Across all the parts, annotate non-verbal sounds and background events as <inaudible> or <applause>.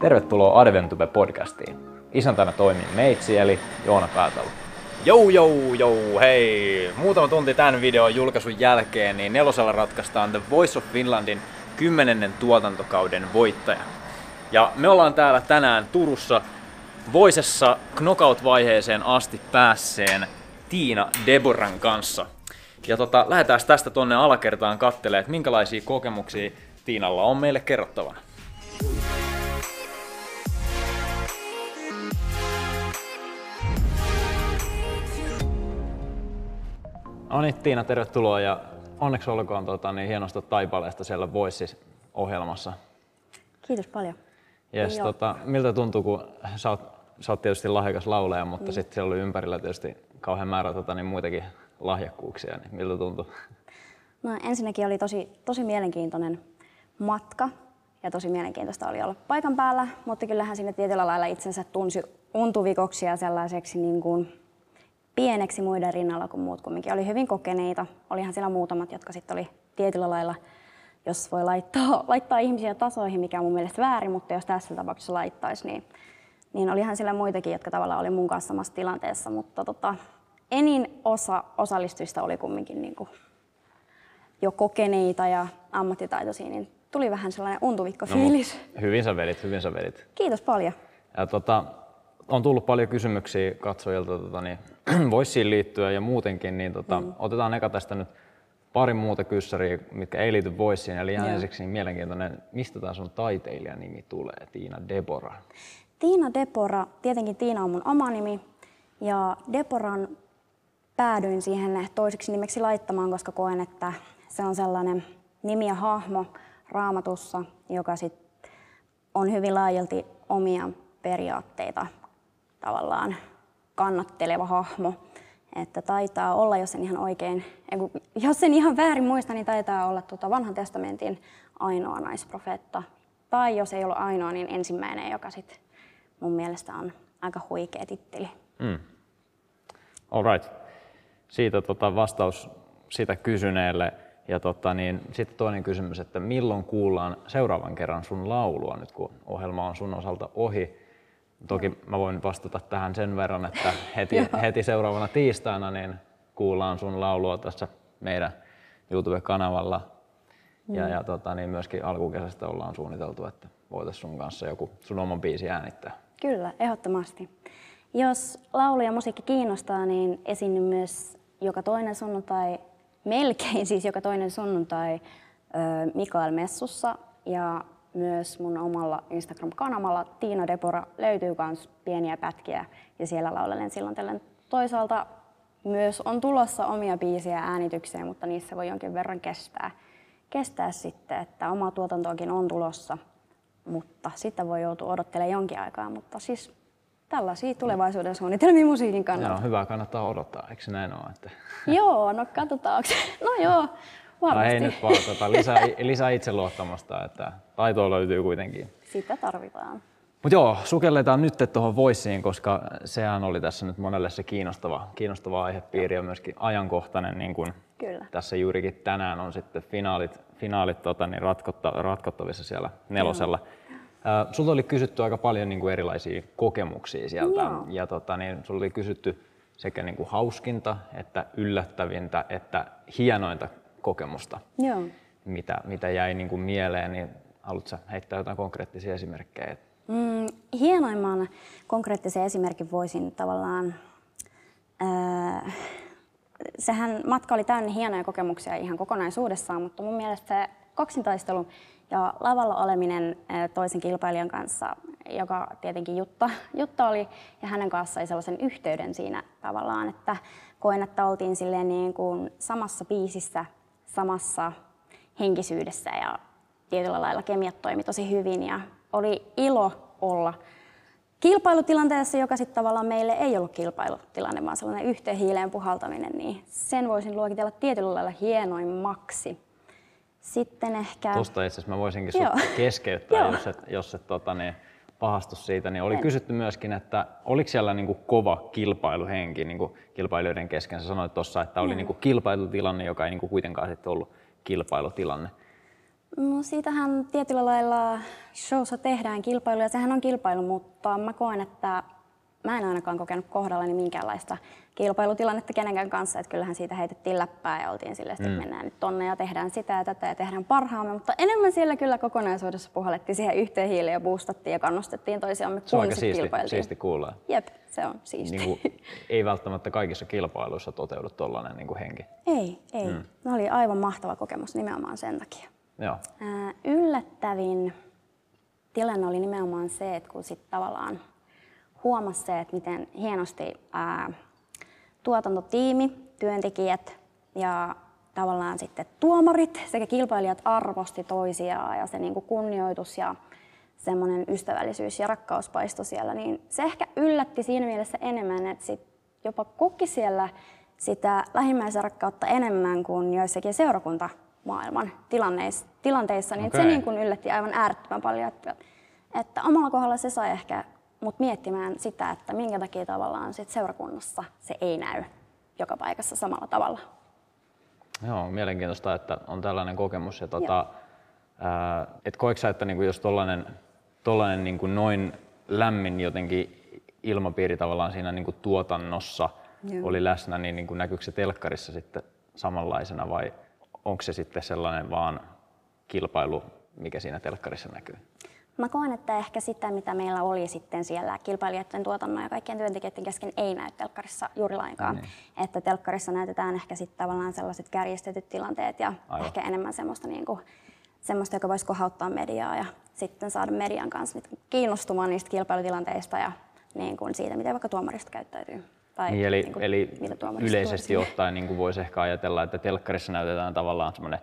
Tervetuloa Adventube-podcastiin. Isäntänä toimii meitsi eli Joona Päätalo. Jou, jou, jou, hei! Muutama tunti tämän videon julkaisun jälkeen, niin nelosella ratkaistaan The Voice of Finlandin kymmenennen tuotantokauden voittaja. Ja me ollaan täällä tänään Turussa Voisessa knockout-vaiheeseen asti päässeen Tiina Deboran kanssa. Ja tota, lähdetään tästä tonne alakertaan kattelemaan, että minkälaisia kokemuksia Tiinalla on meille kerrottavana. No niin, Tiina, tervetuloa ja onneksi olkoon tota, niin hienosta taipaleesta siellä Voices-ohjelmassa. Kiitos paljon. Yes, Joo. tota, miltä tuntuu, kun sä oot, sä oot tietysti lahjakas laulaja, mutta mm. sitten siellä oli ympärillä tietysti kauhean määrä tota, niin muitakin lahjakkuuksia, niin miltä tuntuu? No, ensinnäkin oli tosi, tosi mielenkiintoinen matka ja tosi mielenkiintoista oli olla paikan päällä, mutta kyllähän sinne tietyllä lailla itsensä tunsi untuvikoksi ja sellaiseksi niin kuin pieneksi muiden rinnalla kuin muut kumminkin. Oli hyvin kokeneita. Olihan siellä muutamat, jotka sitten oli tietyllä lailla, jos voi laittaa, <laughs> laittaa ihmisiä tasoihin, mikä on mun mielestä väärin, mutta jos tässä tapauksessa laittaisi, niin, niin olihan siellä muitakin, jotka tavallaan oli mun kanssa samassa tilanteessa, mutta tota, enin osa osallistujista oli kumminkin niin kuin jo kokeneita ja ammattitaitoisia, niin tuli vähän sellainen untuvikko fiilis. No, hyvin sä vedit, hyvin sä vedit. Kiitos paljon. Ja, tota, on tullut paljon kysymyksiä katsojilta tota, niin, <clears throat> voisiin liittyen ja muutenkin, niin tota, mm. otetaan eka tästä nyt pari muuta kyssäriä, mitkä ei liity voisiin. Eli ihan ensiksi niin mielenkiintoinen, mistä tämä sun taiteilijan nimi tulee, Tiina Debora? Tiina Depora, tietenkin Tiina on mun oma nimi ja Deporan päädyin siihen toiseksi nimeksi laittamaan, koska koen, että se on sellainen nimi ja hahmo raamatussa, joka sit on hyvin laajalti omia periaatteita tavallaan kannatteleva hahmo. Että taitaa olla, jos en ihan oikein, jos en ihan väärin muista, niin taitaa olla tuota vanhan testamentin ainoa naisprofeetta. Tai jos ei ollut ainoa, niin ensimmäinen, joka sitten mun mielestä on aika huikea titteli. Mm. All right. Siitä tota, vastaus sitä kysyneelle. Ja tota, niin, sitten toinen kysymys, että milloin kuullaan seuraavan kerran sun laulua, nyt kun ohjelma on sun osalta ohi. Toki mä voin vastata tähän sen verran, että heti, <laughs> heti seuraavana tiistaina niin kuullaan sun laulua tässä meidän YouTube-kanavalla. Ja, ja tota, niin myöskin alkukesästä ollaan suunniteltu, että voitaisiin sun kanssa joku sun oman biisi äänittää. Kyllä, ehdottomasti. Jos laulu ja musiikki kiinnostaa, niin esiinnyn myös joka toinen sunnuntai, melkein siis joka toinen sunnuntai Mikael Messussa ja myös mun omalla Instagram-kanavalla Tiina Depora löytyy myös pieniä pätkiä ja siellä laulelen silloin tällöin. Toisaalta myös on tulossa omia biisejä ja äänityksiä, mutta niissä voi jonkin verran kestää, kestää sitten, että oma tuotantoakin on tulossa, mutta sitten voi joutua odottelemaan jonkin aikaa, mutta siis tällaisia tulevaisuuden suunnitelmia musiikin kannalta. Joo, hyvä kannattaa odottaa, eikö se näin ole? Että... Joo, no katsotaanko. No joo, Tai varmasti. ei nyt vaan tota, lisää, lisää itseluottamusta, että taitoa löytyy kuitenkin. Sitä tarvitaan. Mutta joo, sukelletaan nyt tuohon Voiceen, koska sehän oli tässä nyt monelle se kiinnostava, kiinnostava aihepiiri ja myöskin ajankohtainen, niin kuin Kyllä. tässä juurikin tänään on sitten finaalit, finaalit tota, niin ratkotta, ratkottavissa siellä nelosella. Ää, Sulta oli kysytty aika paljon niin kuin erilaisia kokemuksia sieltä Joo. ja tota, niin, sulla oli kysytty sekä niin kuin hauskinta, että yllättävintä, että hienointa kokemusta Joo. mitä, mitä jäi niin kuin mieleen, niin haluatko heittää jotain konkreettisia esimerkkejä? Mm, hienoimman konkreettisen esimerkin voisin tavallaan... Ää, sehän matka oli täynnä hienoja kokemuksia ihan kokonaisuudessaan, mutta mun mielestä se kaksintaistelu ja lavalla oleminen ää, toisen kilpailijan kanssa, joka tietenkin Jutta, Jutta oli, ja hänen kanssa sai sellaisen yhteyden siinä tavallaan, että koen, että oltiin silleen niin kuin samassa biisissä, samassa henkisyydessä ja tietyllä lailla kemiat toimi tosi hyvin ja oli ilo olla kilpailutilanteessa, joka sitten tavallaan meille ei ollut kilpailutilanne, vaan sellainen yhteen hiileen puhaltaminen, niin sen voisin luokitella tietyllä lailla hienoimmaksi. Sitten ehkä... Tuosta itse asiassa mä voisinkin sut <laughs> keskeyttää, jos et, jos et tota, niin, pahastu siitä. Niin oli kysytty myöskin, että oliko siellä niin kuin kova kilpailuhenki niin kuin kilpailijoiden kesken? Sä sanoit tuossa, että oli niin kuin kilpailutilanne, joka ei niin kuin kuitenkaan sitten ollut kilpailutilanne. No siitähän tietyllä lailla showssa tehdään kilpailuja, sehän on kilpailu, mutta mä koen, että mä en ainakaan kokenut kohdallani minkäänlaista kilpailutilannetta kenenkään kanssa, että kyllähän siitä heitettiin läppää ja oltiin silleen, että mm. mennään nyt tonne ja tehdään sitä ja tätä ja tehdään parhaamme, mutta enemmän siellä kyllä kokonaisuudessa puhallettiin siihen yhteen hiileen ja boostattiin ja kannustettiin toisiamme, Se on kun aika sit siisti, kilpailtiin. siisti kuulla. Jep, se on siisti. Niin kuin, ei välttämättä kaikissa kilpailuissa toteudu tollainen niin kuin henki. Ei, ei. Mm. Ne oli aivan mahtava kokemus nimenomaan sen takia. Joo. Ää, yllättävin tilanne oli nimenomaan se, että kun sit tavallaan huomasi se, että miten hienosti ää, tuotantotiimi, työntekijät ja tavallaan sitten tuomarit sekä kilpailijat arvosti toisiaan ja se niin kuin kunnioitus ja semmoinen ystävällisyys ja rakkaus paistoi siellä, niin se ehkä yllätti siinä mielessä enemmän, että sit jopa koki siellä sitä lähimmäisen rakkautta enemmän kuin joissakin seurakuntamaailman tilanteissa, tilanteissa niin okay. se niin kuin yllätti aivan äärettömän paljon, että, että omalla kohdalla se sai ehkä mut miettimään sitä, että minkä takia tavallaan sit seurakunnassa se ei näy joka paikassa samalla tavalla. Joo, mielenkiintoista, että on tällainen kokemus. Ja tota, ää, et koetko että niinku jos tollainen, tollainen niinku noin lämmin jotenkin ilmapiiri tavallaan siinä niinku tuotannossa Joo. oli läsnä, niin niinku näkyykö se telkkarissa sitten samanlaisena vai onko se sitten sellainen vaan kilpailu, mikä siinä telkkarissa näkyy? Mä koen, että ehkä sitä, mitä meillä oli sitten siellä kilpailijoiden tuotannon ja kaikkien työntekijöiden kesken, ei näy telkkarissa juuri lainkaan. Niin. Että telkkarissa näytetään ehkä sitten tavallaan sellaiset kärjistetyt tilanteet ja Aivan. ehkä enemmän semmoista, niin kuin, semmoista, joka voisi kohauttaa mediaa ja sitten saada median kanssa nyt kiinnostumaan niistä kilpailutilanteista ja niin kuin siitä, miten vaikka tuomarista käyttäytyy. Tai Niin, eli, niin kuin, eli yleisesti ottaen niin voisi ehkä ajatella, että telkkarissa näytetään tavallaan semmoinen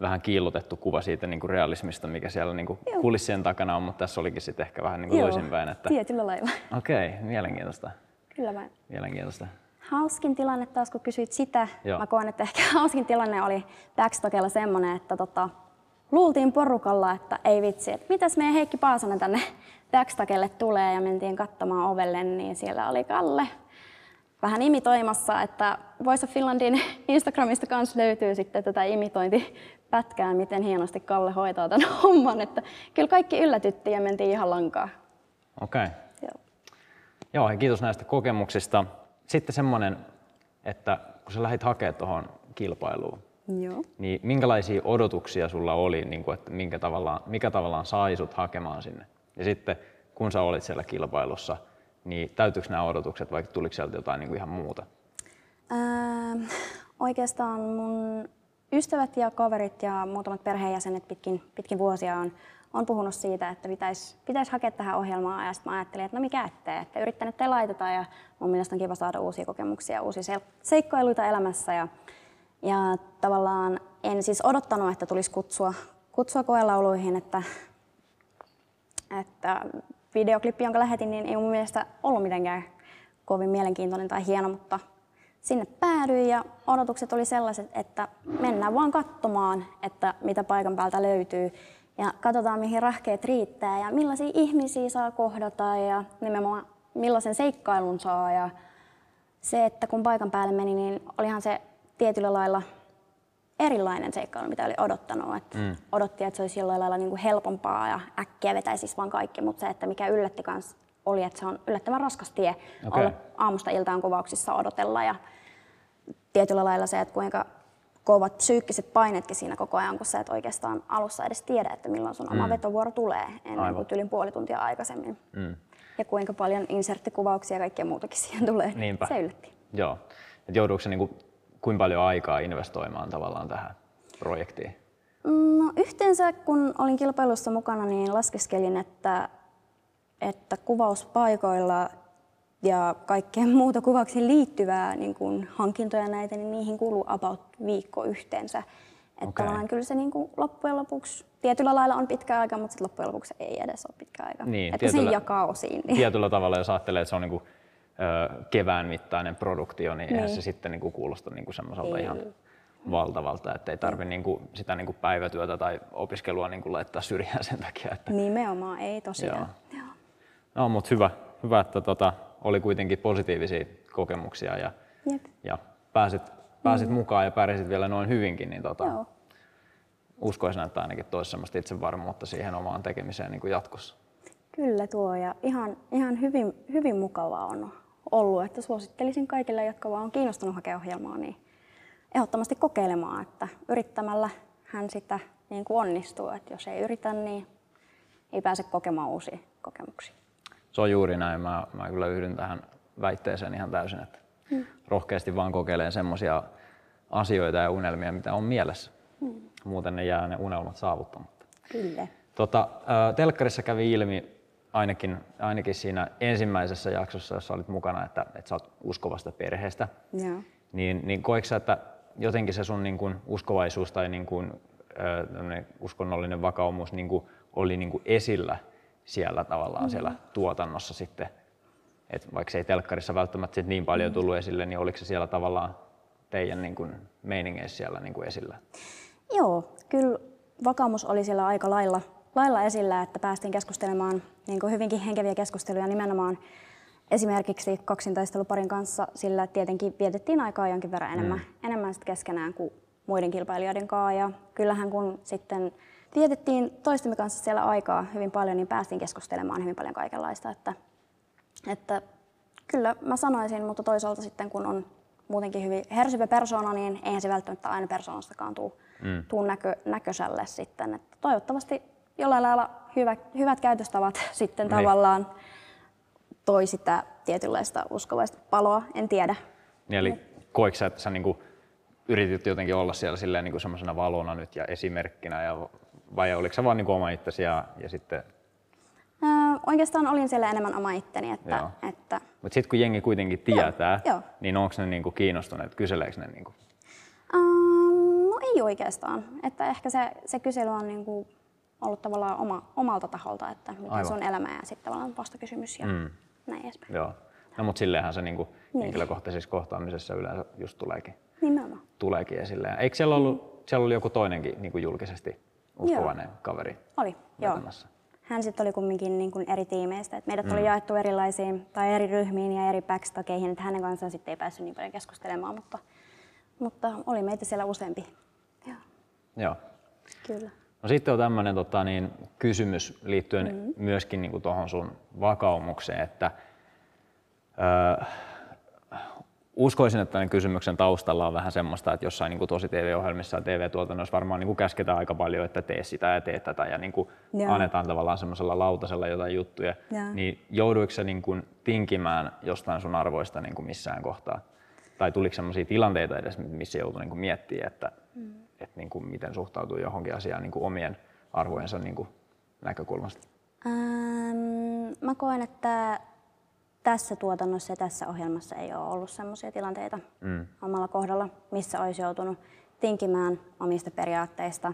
vähän kiillotettu kuva siitä niin kuin realismista, mikä siellä niin kuin Joo. kulissien takana on, mutta tässä olikin sitten ehkä vähän niin toisinpäin. Että... tietyllä lailla. <laughs> Okei, mielenkiintoista. Kyllä vain. mielenkiintoista. Hauskin tilanne taas, kun kysyit sitä, Joo. mä koen, että ehkä <laughs> hauskin tilanne oli Backstockella semmoinen, että tota, luultiin porukalla, että ei vitsi, että mitäs meidän Heikki Paasonen tänne <laughs> Backstockelle tulee ja mentiin katsomaan ovelle, niin siellä oli Kalle vähän imitoimassa, että Voice of Finlandin Instagramista kanssa löytyy sitten tätä imitointipätkää, miten hienosti Kalle hoitaa tämän <laughs> homman, että kyllä kaikki yllätyttiin ja mentiin ihan lankaa. Okei. Joo. Joo, hei, kiitos näistä kokemuksista. Sitten semmoinen, että kun sä lähdit hakemaan tuohon kilpailuun, Joo. niin minkälaisia odotuksia sulla oli, niin kuin, että minkä tavallaan, mikä tavallaan sai sut hakemaan sinne? Ja sitten kun sä olit siellä kilpailussa, niin täytyykö nämä odotukset vai tuliko sieltä jotain niin kuin ihan muuta? Ähm, oikeastaan mun ystävät ja kaverit ja muutamat perheenjäsenet pitkin, pitkin vuosia on, on puhunut siitä, että pitäisi pitäis hakea tähän ohjelmaan. Ja sitten ajattelin, että no mikä ettei, että yrittänyt te laitetaan ja mun mielestä on kiva saada uusia kokemuksia, uusia se- seikkailuita elämässä. Ja, ja tavallaan en siis odottanut, että tulisi kutsua, kutsua koelauluihin, että, että videoklippi, jonka lähetin, niin ei mun mielestä ollut mitenkään kovin mielenkiintoinen tai hieno, mutta sinne päädyin ja odotukset oli sellaiset, että mennään vaan katsomaan, että mitä paikan päältä löytyy ja katsotaan mihin rahkeet riittää ja millaisia ihmisiä saa kohdata ja nimenomaan millaisen seikkailun saa ja se, että kun paikan päälle meni, niin olihan se tietyllä lailla erilainen seikkailu, mitä oli odottanut. Että mm. Odotti, että se olisi jollain lailla niin kuin helpompaa ja äkkiä vetäisi vaan kaikki, mutta se, että mikä yllätti kans oli, että se on yllättävän raskas tie Okei. olla aamusta iltaan kuvauksissa odotella ja tietyllä lailla se, että kuinka kovat psyykkiset painetkin siinä koko ajan, kun sä et oikeastaan alussa edes tiedä, että milloin sun oma vetovuoro tulee ennen Aivan. kuin tylin puoli tuntia aikaisemmin. Mm. Ja kuinka paljon inserttikuvauksia ja kaikkea muutakin <laughs> siihen tulee. Niinpä. Se yllätti. Joo. Et jouduuko se niin kuin, kuinka paljon aikaa investoimaan tavallaan tähän projektiin? No, yhteensä kun olin kilpailussa mukana, niin laskeskelin, että, että kuvauspaikoilla ja kaikkeen <laughs> muuta kuvauksiin liittyvää niin kuin hankintoja näitä, niin niihin kuluu about viikko yhteensä. Että tavallaan kyllä se niin kuin loppujen lopuksi tietyllä lailla on pitkä aika, mutta sit loppujen lopuksi ei edes ole pitkä aika. Niin, että sen jakaa osiin. Niin. Tietyllä tavalla, jos ajattelee, että se on niin kuin, ö, kevään mittainen produktio, niin, eihän Niin. se sitten niin kuin kuulosta niin kuin semmoiselta Ei. ihan valtavalta, että ei tarvitse niin kuin, sitä niin kuin päivätyötä tai opiskelua niin kuin laittaa syrjään sen takia. Että, Nimenomaan, ei tosiaan. Joo. No, mutta hyvä, hyvä, että tota, oli kuitenkin positiivisia kokemuksia ja, Jep. ja pääsit, pääsit mukaan ja pärjäsit vielä noin hyvinkin. Niin tota, Joo. uskoisin, että ainakin toisi semmoista itsevarmuutta siihen omaan tekemiseen niin kuin jatkossa. Kyllä tuo ja ihan, ihan hyvin, hyvin mukavaa on ollut, että suosittelisin kaikille, jotka vaan on kiinnostunut hakea ohjelmaa, niin ehdottomasti kokeilemaan, että yrittämällä hän sitä niin kuin onnistuu, että jos ei yritä, niin ei pääse kokemaan uusia kokemuksia. Se on juuri näin. Mä, mä kyllä yhdyn tähän väitteeseen ihan täysin, että mm. rohkeasti vaan kokeilee semmoisia asioita ja unelmia, mitä on mielessä. Mm. Muuten ne jää ne unelmat saavuttamatta. Kyllä. Tota, telkkarissa kävi ilmi ainakin, ainakin siinä ensimmäisessä jaksossa, jossa olit mukana, että, että sä oot uskovasta perheestä. Joo. Niin, niin koetko sä, että jotenkin se sun niin kuin uskovaisuus tai niin kuin, äh, uskonnollinen vakaumus niin kuin oli niin kuin esillä siellä tavallaan mm-hmm. siellä tuotannossa sitten? Et vaikka se ei telkkarissa välttämättä sit niin paljon tullut esille, niin oliko se siellä tavallaan teidän niin kuin meiningeissä siellä niin kuin esillä? Joo, kyllä vakaumus oli siellä aika lailla, lailla esillä, että päästiin keskustelemaan niin kuin hyvinkin henkeviä keskusteluja nimenomaan esimerkiksi kaksintaisteluparin kanssa, sillä tietenkin vietettiin aikaa jonkin verran enemmän, mm. enemmän sit keskenään kuin muiden kilpailijoiden kanssa. Ja kyllähän kun sitten vietettiin toistemme kanssa siellä aikaa hyvin paljon, niin päästiin keskustelemaan hyvin paljon kaikenlaista. Että, että kyllä mä sanoisin, mutta toisaalta sitten kun on muutenkin hyvin hersyvä persona, niin eihän se välttämättä aina persoonastakaan tuu, mm. tuu näkö, näköiselle sitten. Että toivottavasti jollain lailla hyvä, hyvät käytöstavat <laughs> sitten niin. tavallaan toi sitä tietynlaista uskovaista paloa, en tiedä. Niin, eli koiko sä, että sä niin kuin yritit jotenkin olla siellä silleen niin kuin semmoisena valona nyt ja esimerkkinä, ja, vai oliko se vaan niin oma itsesi ja, ja sitten Öö, oikeastaan olin siellä enemmän oma itteni. Että, että... Mutta sitten kun jengi kuitenkin tietää, joo, joo. niin onko ne niinku kiinnostuneet, kyseleekö ne? Niinku? Um, no ei oikeastaan. Että ehkä se, se kysely on niinku ollut tavallaan oma, omalta taholta, että mikä Aivan. sun elämä ja sitten tavallaan vastakysymys ja mm. näin edespäin. Joo. No mutta silleenhän se niinku niin. henkilökohtaisessa kohtaamisessa yleensä just tuleekin, Nimenomaan. tuleekin esille. Eikö siellä ollut, siellä oli joku toinenkin niinku julkisesti uskovainen joo. kaveri Oli, vetämässä? joo hän sitten oli kumminkin niin kuin eri tiimeistä. Et meidät mm. oli jaettu erilaisiin tai eri ryhmiin ja eri backstageihin, että hänen kanssaan sitten ei päässyt niin paljon keskustelemaan, mutta, mutta oli meitä siellä useampi. Joo. Joo. Kyllä. No sitten on tämmöinen tota, niin, kysymys liittyen mm-hmm. myöskin niin tuohon sun vakaumukseen, että öö, uskoisin, että tämän kysymyksen taustalla on vähän semmoista, että jossain niin tosi TV-ohjelmissa ja TV-tuotannossa varmaan niin kuin käsketään aika paljon, että tee sitä ja tee tätä ja niin kuin annetaan tavallaan semmoisella lautasella jotain juttuja. Ja. Niin jouduiko se niin kuin tinkimään jostain sun arvoista niin kuin missään kohtaa? Tai tuliko sellaisia tilanteita edes, missä joutui niin kuin miettimään, että, mm. että niin kuin miten suhtautuu johonkin asiaan niin kuin omien arvojensa niin kuin näkökulmasta? Ähm, mä koen, että tässä tuotannossa ja tässä ohjelmassa ei ole ollut sellaisia tilanteita mm. omalla kohdalla, missä olisi joutunut tinkimään omista periaatteista.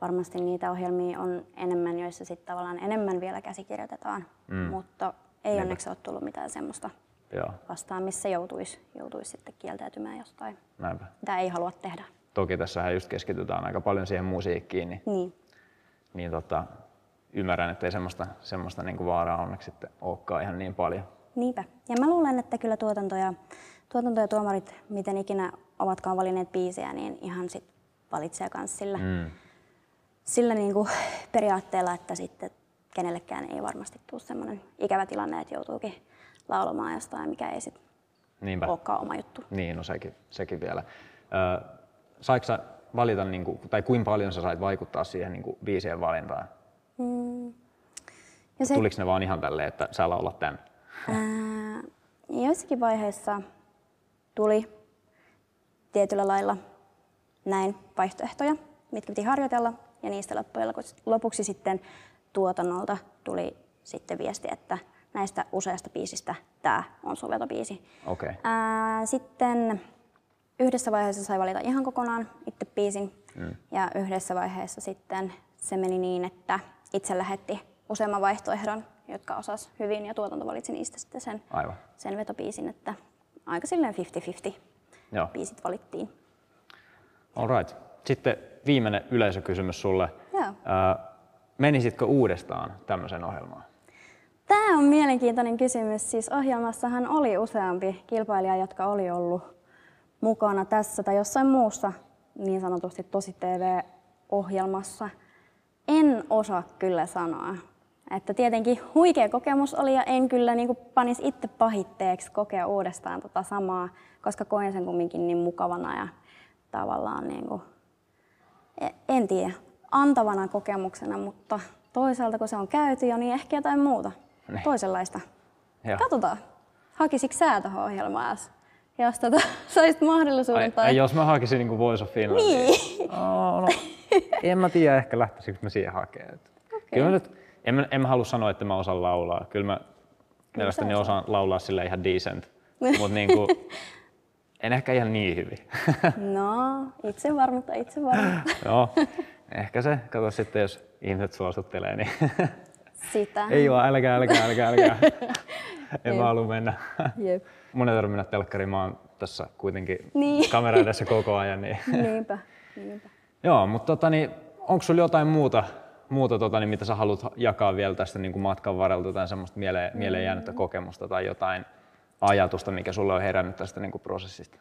Varmasti niitä ohjelmia on enemmän, joissa sitten tavallaan enemmän vielä käsikirjoitetaan, mm. mutta ei Niinpä. onneksi ole tullut mitään semmoista Joo. vastaan, missä joutuisi, joutuisi sitten kieltäytymään jostain, Näinpä. mitä ei halua tehdä. Toki tässä just keskitytään aika paljon siihen musiikkiin, niin, niin. niin tota, ymmärrän, että ei semmoista, semmoista niin kuin vaaraa onneksi sitten olekaan ihan niin paljon. Niinpä. Ja mä luulen, että kyllä tuotanto ja, tuotanto ja tuomarit, miten ikinä ovatkaan valinneet biisejä, niin ihan sit valitsee myös sillä, mm. sillä niin kuin periaatteella, että sitten kenellekään ei varmasti tule sellainen ikävä tilanne, että joutuukin laulamaan jostain, mikä ei sitten olekaan oma juttu. Niin, no sekin, sekin vielä. Ö, saiko sä valita, niin kuin, tai kuinka paljon sä sait vaikuttaa siihen niin kuin biisien valintaan? Mm. Ja se... Tuliko ne vaan ihan tälleen, että sä laulat tämän? Ää, joissakin vaiheissa tuli tietyllä lailla näin vaihtoehtoja, mitkä piti harjoitella, ja niistä loppujen lopuksi sitten tuotannolta tuli sitten viesti, että näistä useasta biisistä tämä on sun vetobiisi. Okay. Ää, sitten yhdessä vaiheessa sai valita ihan kokonaan itse biisin, mm. ja yhdessä vaiheessa sitten se meni niin, että itse lähetti useamman vaihtoehdon jotka osas hyvin ja tuotanto valitsi niistä sitten sen, Aivan. sen vetobiisin, että aika silleen 50-50 Joo. biisit valittiin. All right. Sitten viimeinen yleisökysymys sulle. Joo. Äh, menisitkö uudestaan tämmöisen ohjelmaan? Tämä on mielenkiintoinen kysymys. Siis ohjelmassahan oli useampi kilpailija, jotka oli ollut mukana tässä tai jossain muussa niin sanotusti tosi TV ohjelmassa. En osaa kyllä sanoa. Että tietenkin huikea kokemus oli ja en kyllä niin kuin panisi itse pahitteeksi kokea uudestaan tota samaa, koska koen sen kumminkin niin mukavana ja tavallaan niin kuin, e- en tiedä, antavana kokemuksena, mutta toisaalta kun se on käyty jo, niin ehkä jotain muuta, Niin. toisenlaista. Joo. Katsotaan, hakisitko sä tuohon ohjelmaan, jos, jos tota, <laughs> saisit mahdollisuuden? Ai, tai... ai, jos mä hakisin niin Voice of Finlandia. Niin. Oh, no, en mä tiedä ehkä lähtisikö mä siihen hakemaan. Okay. Kyllä nyt, en, en mä halua sanoa, että mä osaan laulaa. Kyllä mä mielestäni sä osaan laulaa sille ihan decent. <laughs> Mutta niin kuin, en ehkä ihan niin hyvin. <laughs> No, itse varmuutta, itse varmuutta. Joo, <laughs> ehkä se, kato sitten jos ihmiset suosittelee, niin Sitä. ei vaan, älkää, älkää, älkää, älkää. en mä halua mennä. Jep. Mun ei tarvitse mennä telkkariin, mä oon tässä kuitenkin Niin. kamera edessä koko ajan. Niin. Niinpä, niinpä. Joo, mutta tota, niin, onko sulla jotain muuta, muuta tota, niin, mitä sä haluat jakaa vielä tästä niin kuin matkan varrelta, tai semmoista mieleen, mieleen jäänyttä kokemusta tai jotain ajatusta, mikä sulle on herännyt tästä niin kuin prosessista?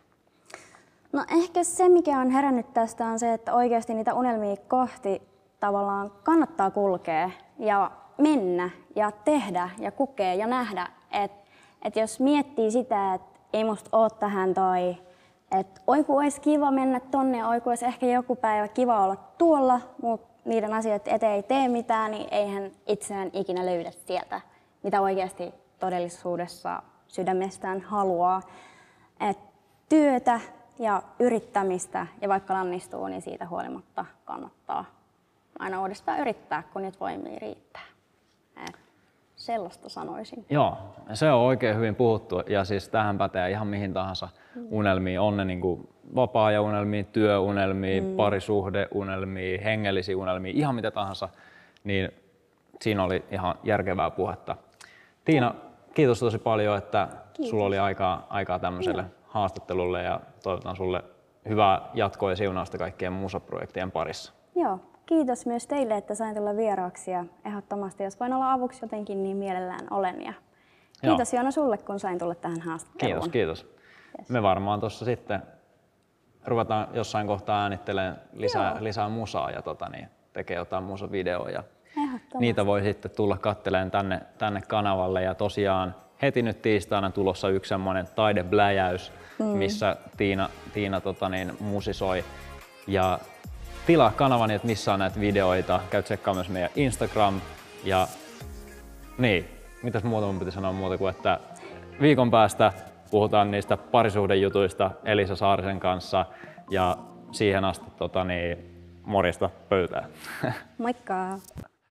No ehkä se, mikä on herännyt tästä, on se, että oikeasti niitä unelmia kohti tavallaan kannattaa kulkea ja mennä ja tehdä ja kokea ja nähdä. Että et jos miettii sitä, että ei musta oo tähän toi, että oi kun olisi kiva mennä tonne ja oi kun olisi ehkä joku päivä kiva olla tuolla, mutta niiden asioiden eteen ei tee mitään, niin eihän itseään ikinä löydä sieltä, mitä oikeasti todellisuudessa sydämestään haluaa. Et työtä ja yrittämistä, ja vaikka lannistuu, niin siitä huolimatta kannattaa aina uudestaan yrittää, kun niitä voimia riittää. Et sellaista sanoisin. Joo, se on oikein hyvin puhuttu ja siis tähän pätee ihan mihin tahansa unelmiin. On ne niin kuin vapaa-ajan unelmia, työunelmia, mm. parisuhdeunelmia, hengellisiä unelmia, ihan mitä tahansa. Niin siinä oli ihan järkevää puhetta. Tiina, kiitos tosi paljon, että Kiitos. sulla oli aikaa, aikaa tämmöiselle haastattelulle ja toivotan sulle hyvää jatkoa ja siunausta kaikkien musaprojektien parissa. Joo, kiitos myös teille, että sain tulla vieraaksi ja ehdottomasti, jos voin olla avuksi jotenkin, niin mielellään olen. Ja kiitos Joona sulle, kun sain tulla tähän haastatteluun. Kiitos, kiitos. Me varmaan tuossa sitten ruvetaan jossain kohtaa äänittelemään lisää, Joo. lisää musaa ja tota, niin, tekee jotain musavideoja. Niitä voi sitten tulla katteleen tänne, tänne kanavalle ja tosiaan heti nyt tiistaina tulossa yksi semmoinen taidebläjäys, mm. missä Tiina, Tiina tota niin, musisoi. Ja tilaa kanavani, että missä on näitä videoita. Käy tsekkaa myös meidän Instagram. Ja niin, mitäs muuta mun piti sanoa muuta kuin, että viikon päästä puhutaan niistä parisuhdejutuista Elisa Saarisen kanssa. Ja siihen asti tota, niin, morjesta pöytään. <laughs> Moikka!